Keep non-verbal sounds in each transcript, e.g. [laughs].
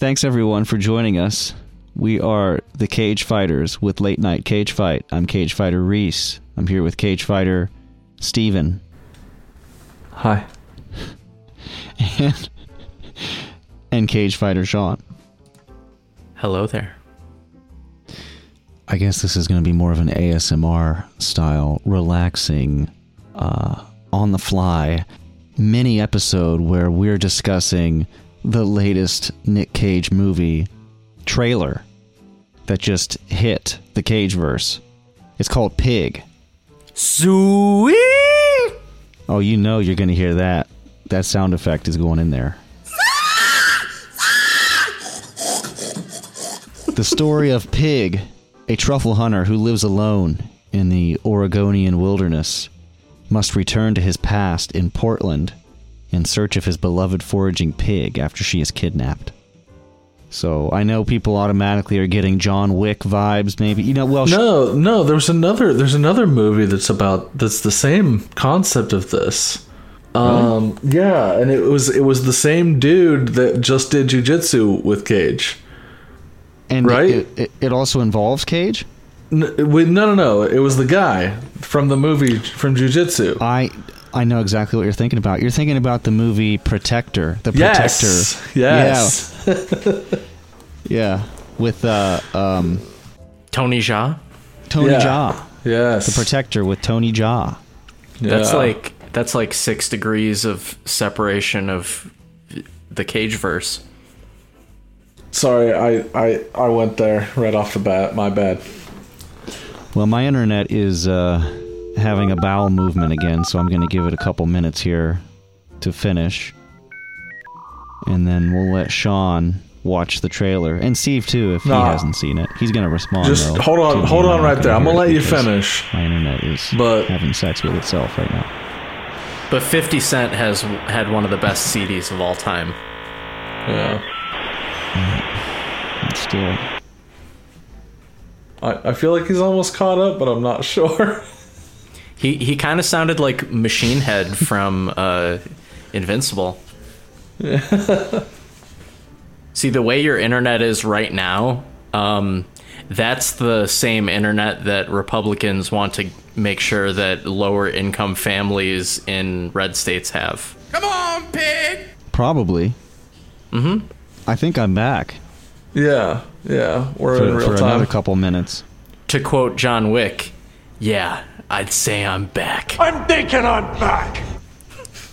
Thanks everyone for joining us. We are the Cage Fighters with Late Night Cage Fight. I'm Cage Fighter Reese. I'm here with Cage Fighter Steven. Hi. [laughs] And, and Cage Fighter Sean. Hello there. I guess this is going to be more of an ASMR style, relaxing, uh, on the fly mini episode where we're discussing the latest Nick Cage movie trailer that just hit the Cage verse. It's called Pig. Sweet. Oh, you know you're going to hear that. That sound effect is going in there. the story of Pig, a truffle hunter who lives alone in the Oregonian wilderness, must return to his past in Portland in search of his beloved foraging pig after she is kidnapped. So I know people automatically are getting John Wick vibes, maybe. You know, well, No, no. There's another. There's another movie that's about that's the same concept of this. Um, yeah, and it was it was the same dude that just did jujitsu with Cage. and right? it, it, it also involves Cage. N- wait, no, no, no. It was the guy from the movie from Jujitsu. I I know exactly what you're thinking about. You're thinking about the movie Protector. The Protector. Yes, yes. Yeah, with uh um Tony Jaa. Tony Yeah. Jaa. Yes, The Protector with Tony Jaa. That's Yeah. like that's like six degrees of separation of the cage verse. Sorry, I, I I went there right off the bat. My bad. Well, my internet is uh having a bowel movement again, so I'm going to give it a couple minutes here to finish. And then we'll let Sean watch the trailer and Steve too if Nah. he hasn't seen it. He's going to respond Just though, hold on- hold on right there. I'm gonna let you finish. My internet is But- having sex with itself right now. But 50 Cent has had one of the best CDs of all time. Yeah, It's still I, I feel like he's almost caught up, but I'm not [laughs] sure. He he kind of sounded like Machine Head from uh, Invincible. [laughs] See the way your internet is right now. Um, that's the same internet that Republicans want to make sure that lower income families in red states have. Come on, pig. Probably. Mm-hmm. I think I'm back yeah, yeah, we're in for, real for time. another couple minutes. To quote John Wick, yeah, I'd say I'm back. I'm thinking I'm back.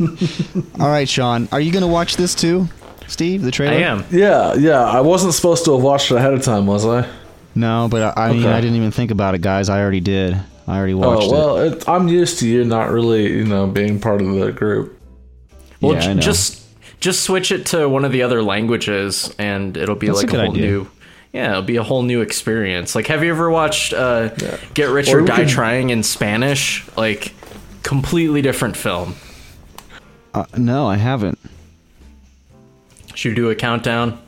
[laughs] All right, Sean, are you going to watch this too? Steve, the trailer. I am. Yeah, yeah. I wasn't supposed to have watched it ahead of time, was I? No, but I, I mean, Okay. I didn't even think about it, guys. I already did. I already oh, watched it. oh well, it. I'm used to you not really, you know, being part of the group. Well, Yeah, I j- know. just just switch it to one of the other languages, and it'll be That's like a, good whole idea. new. Yeah, it'll be a whole new experience. Like, have you ever watched uh, Get Rich Or or Die could- Trying in Spanish? Like, completely different film. Uh, no, I haven't. Should we do a countdown?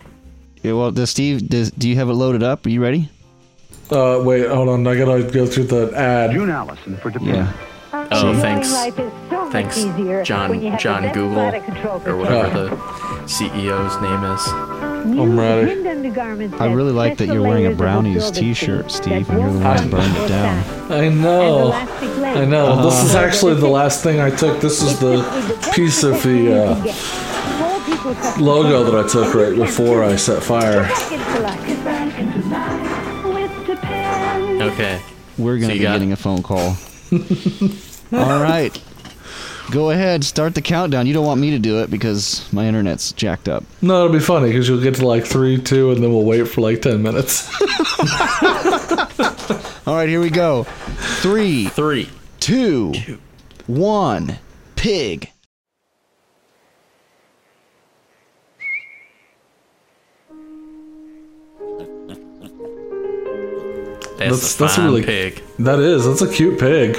Yeah, well, does Steve? Does, do you have it loaded up? Are you ready? Uh, wait, hold on. I gotta go through the ad. June Allison for Yeah. Oh, thanks, so thanks, much easier when John John Google or whatever Yeah. the CEO's name is. I'm ready. I really like that you're wearing a brownies T-shirt, Steve, and you're the one harm burned it down. I know. I know. This is actually the last thing I took. This is the piece of the uh, logo that I took right before I set fire. Okay. We're gonna So be got- getting a phone call. [laughs] All right, go ahead, start the countdown. You don't want me to do it because my internet's jacked up. No, it'll be funny because you'll get to like three, two, and then we'll wait for like ten minutes. [laughs] All right, here we go. Three, Three. one. Pig. That's, That's- a that's a really- pig. that is. That's a cute pig.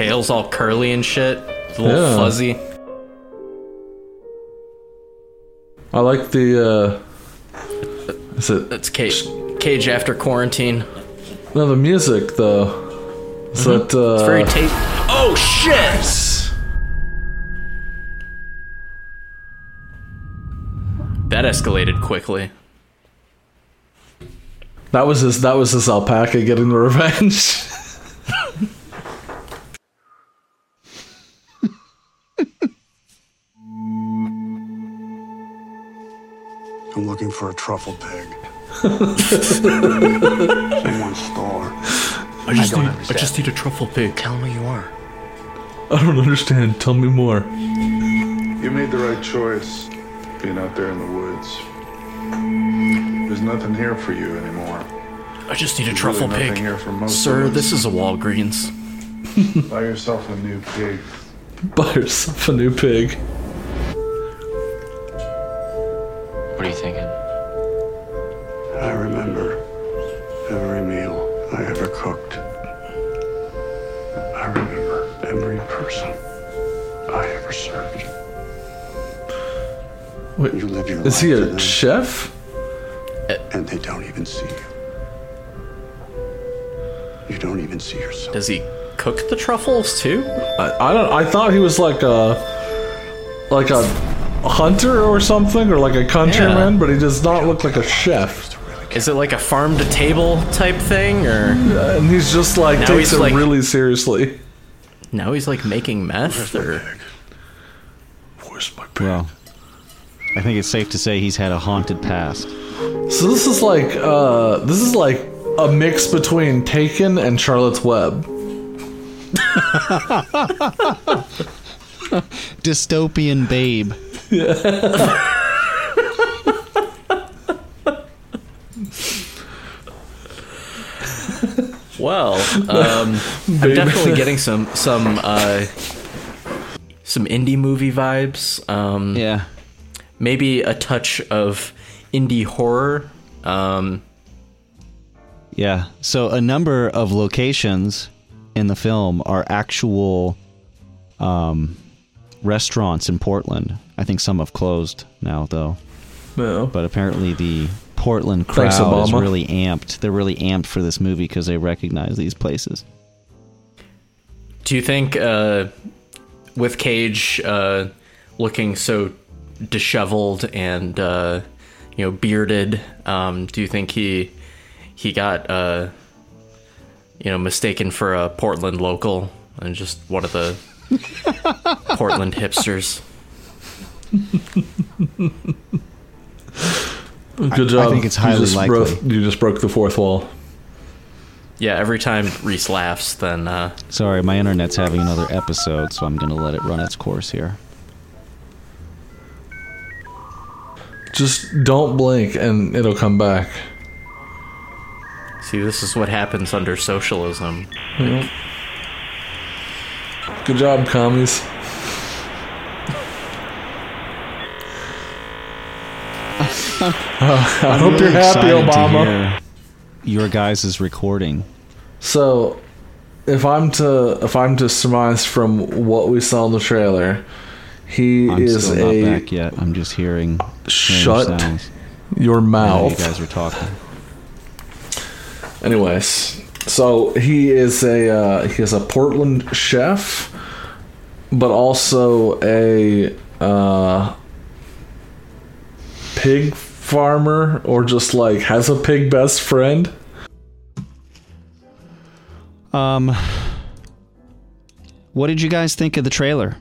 Tail's all curly and shit. It's a little Yeah. fuzzy. I like the. uh Is it That's cage. Cage after quarantine. no the music though? Is that uh, Mm-hmm. It's very tape. Oh shit! That escalated quickly. That was his. That was his alpaca getting the revenge. [laughs] [laughs] I'm looking for a truffle pig. [laughs] Someone stole her. I just, don't need, I just need a truffle pig. Tell me who you are. I don't understand. Tell me more. You made the right choice being out there in the woods. There's nothing here for you anymore. I just need a There's truffle really pig. here for most Sir, this is a Walgreens. Buy yourself a new pig. Buy yourself a new pig. What are you thinking? I remember every meal I ever cooked. I remember every person I ever served. Wait, You live your is life he a them, chef? and they don't even see you. You don't even see yourself. Does he cook the truffles too? I, I don't. I thought he was like a like a hunter or something, or like a countryman, Yeah. but he does not look like a chef. Is it like a farm to table type thing, or And he's just like Now takes it like- really seriously. now he's like making meth? Or Where's my pig? Well, I think it's safe to say he's had a haunted past. So this is like uh this is like a mix between Taken and Charlotte's Web. [laughs] Dystopian babe. [laughs] well, um, I'm definitely getting some some uh, some indie movie vibes. Um, Yeah. maybe a touch of indie horror. Um, Yeah. So a number of locations in the film are actual um, restaurants in Portland. I think some have closed now, though. No. But apparently the Portland Thanks, crowd is really amped. They're really amped for this movie because they recognize these places. do you think uh, with Cage uh, looking so disheveled and uh, you know bearded, um, do you think he he got uh, you know mistaken for a Portland local and just one of the [laughs] Portland hipsters? Good job. I think it's You highly just likely. Broke, you just broke the fourth wall. Yeah, every time Reese laughs, then uh, Sorry, my internet's having another episode, so I'm going to let it run its course here. Just don't blink and it'll come back. See this is what happens under socialism. Good job, commies. [laughs] Uh, I hope you're happy, Obama. Your guys' is recording. So, if I'm to if I'm to surmise from what we saw in the trailer, he I'm is still not a back yet. I'm just hearing shut sounds. your I know mouth. You guys are talking. Anyways, so he is a uh, he is a Portland chef, but also a uh, pig farmer, or just like has a pig best friend. Um, what did you guys think of the trailer?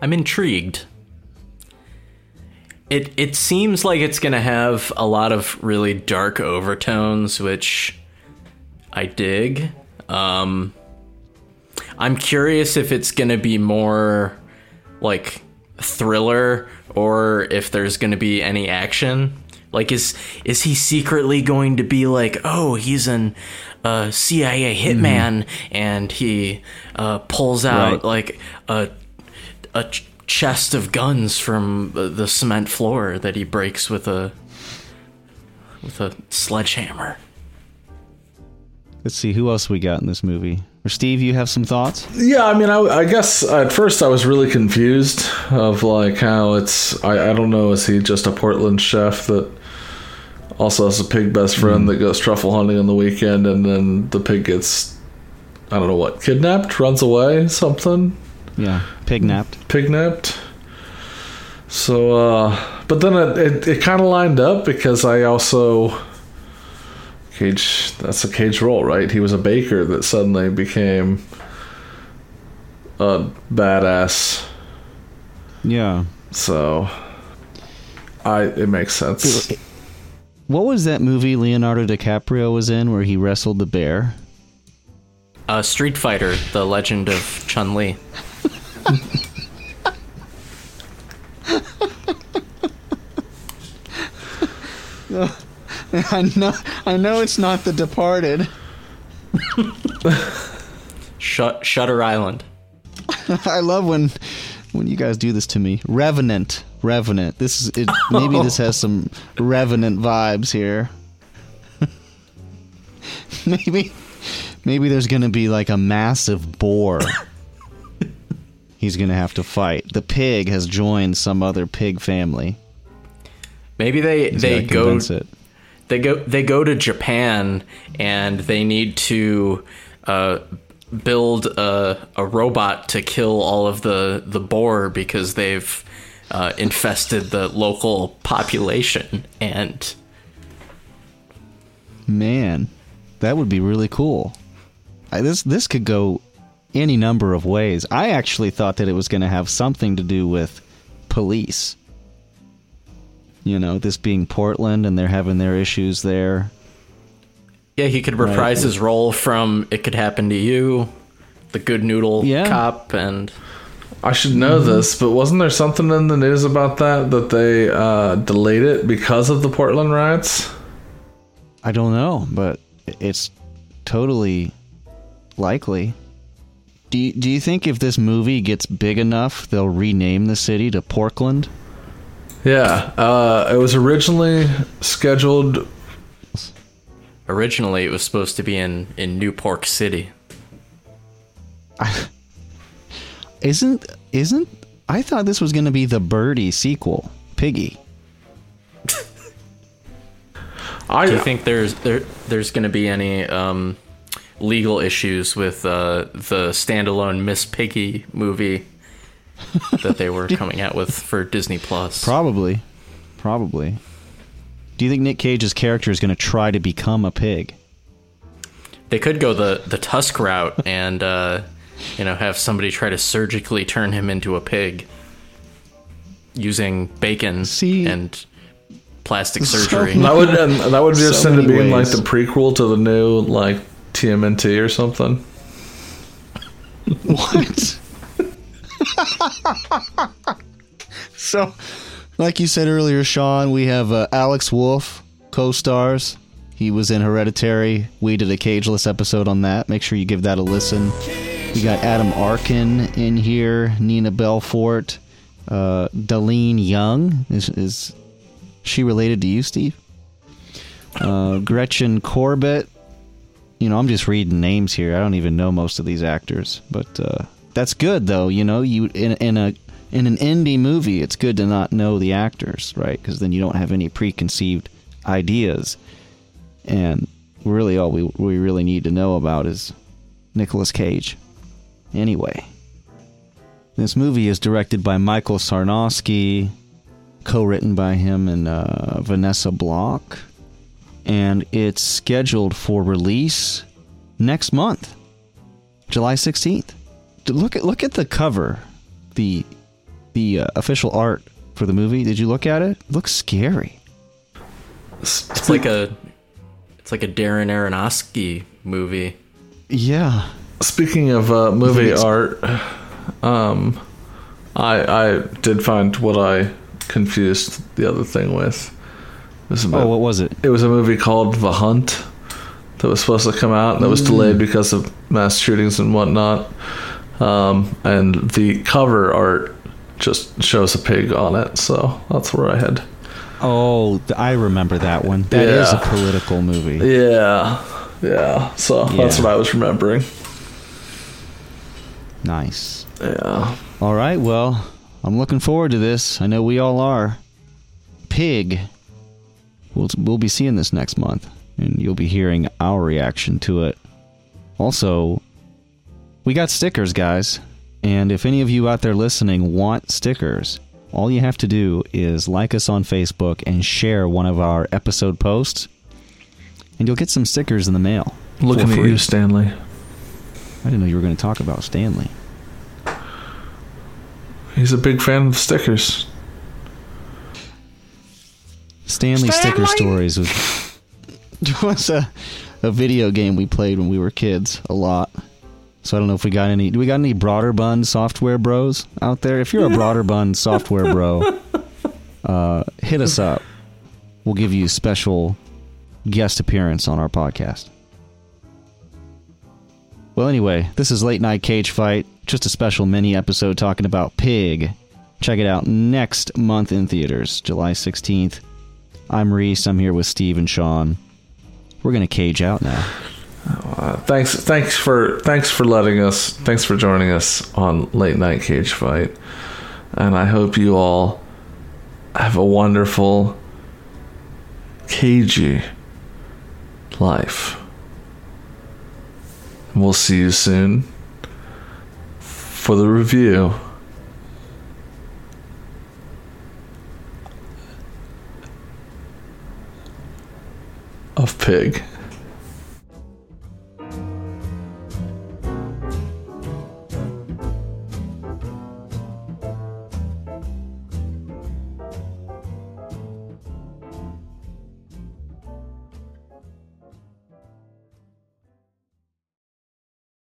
I'm intrigued. It it seems like it's gonna have a lot of really dark overtones, which I dig. Um, I'm curious if it's gonna be more like thriller or if there's gonna be any action. Like is is he secretly going to be like, oh, he's an uh, CIA hitman and he uh, pulls out Right. like a a chest of guns from the- the cement floor that he breaks with a with a sledgehammer. Let's see who else we got in this movie. Or Steve, you have some thoughts? Yeah, I mean, I, I guess at first I was really confused of like how it's. I, I don't know, is he just a Portland chef that also has a pig best hmm. friend that goes truffle hunting on the weekend and then the pig gets, I don't know what, kidnapped, runs away, something? Yeah, pig napped. Pig napped? So, uh, But then it, it, it kind of lined up because I also Cage. That's a Cage role, right? He was a baker that suddenly became a badass. Yeah. So I it makes sense. What was that movie Leonardo DiCaprio was in where he wrestled the bear? Uh, Street Fighter: The Legend of Chun Li. [laughs] I know, I know it's not The Departed. Shut Shutter Island. [laughs] I love when when you guys do this to me. Revenant, Revenant. This is it, maybe this [laughs] has some Revenant vibes here. maybe maybe there's gonna be like a massive boar. He's gonna have to fight. The pig has joined some other pig family. Maybe they He's they go it. they go they go to Japan and they need to uh, build a, a robot to kill all of the the boar because they've uh, infested the local population and Man, that would be really cool. I, this this could go any number of ways. I actually thought that it was going to have something to do with police. You know, this being Portland and they're having their issues there. yeah he could reprise Right. his role from It Could Happen to You, the good noodle Yeah. cop and I should know this, but wasn't there something in the news about that that they uh, delayed it because of the Portland riots? I don't know, but it's totally likely. Do you, do you think if this movie gets big enough, they'll rename the city to Portland? Yeah, uh, it was originally scheduled. originally it was supposed to be in in New Pork City. [laughs] Isn't isn't I thought this was going to be the Birdy sequel, Piggy. [laughs] I Do you think there's there there's going to be any um, legal issues with uh, the standalone Miss Piggy movie that they were [laughs] coming out with for Disney Plus? Probably. Probably. Do you think Nick Cage's character is going to try to become a pig? They could go the the Tusk route and uh, you know have somebody try to surgically turn him into a pig using bacon See- and plastic So surgery. that would and that would just [laughs] So end up many being like the prequel to the new like TMNT or something. What? [laughs] so, like you said earlier, Sean, we have uh, Alex Wolff co-stars. He was in Hereditary. We did a Cageless episode on that. Make sure you give that a listen. We got Adam Arkin in here. Nina Belforte. Uh, Darlene Young is is she related to you, Steve? Uh, Gretchen Corbett. You know, I'm just reading names here. I don't even know most of these actors, but uh, that's good though. You know, you in in a in an indie movie, it's good to not know the actors, right? Because then you don't have any preconceived ideas. And really, all we we really need to know about is Nicolas Cage. Anyway, this movie is directed by Michael Sarnoski, co-written by him and uh, Vanessa Block, and it's scheduled for release next month, July sixteenth. Look at look at the cover, the the uh, official art for the movie. Did you look at it? it looks scary. It's like a it's like a Darren Aronofsky movie. Yeah. Speaking of uh, movie art, um, I I did find what I confused the other thing with. It was, a Oh, what was it? it was a movie called The Hunt that was supposed to come out and that was delayed because of mass shootings and whatnot. Um, and the cover art just shows a pig on it, so that's where I had. Oh, I remember that one. That is Yeah. a political movie. Yeah, yeah. So that's what I was remembering. Nice. Yeah. All right, well, I'm looking forward to this. I know we all are. Pig. We'll we'll be seeing this next month, and you'll be hearing our reaction to it. Also, we got stickers, guys. And if any of you out there listening want stickers, All you have to do is like us on Facebook and share one of our episode posts, and you'll get some stickers in the mail. Looking at you, Stanley. I didn't know you were going to talk about Stanley. He's a big fan of stickers. Stanley, Sticker Stories was [laughs] was a a video game we played when we were kids a lot. So I don't know if we got any. Do we got any Broderbund software bros out there? If you're a broader [laughs] bun software bro, uh, hit us up. We'll give you a special guest appearance on our podcast. Well, anyway, this is Late Night Cage Fight, just a special mini episode talking about Pig. Check it out next month in theaters, July 16th. I'm Reese. I'm here with Steve and Sean. We're gonna cage out now. Uh, thanks, thanks for thanks for letting us. Thanks for joining us on Late Night Cage Fight, and I hope you all have a wonderful, cagey life. We'll see you soon for the review. Of Pig.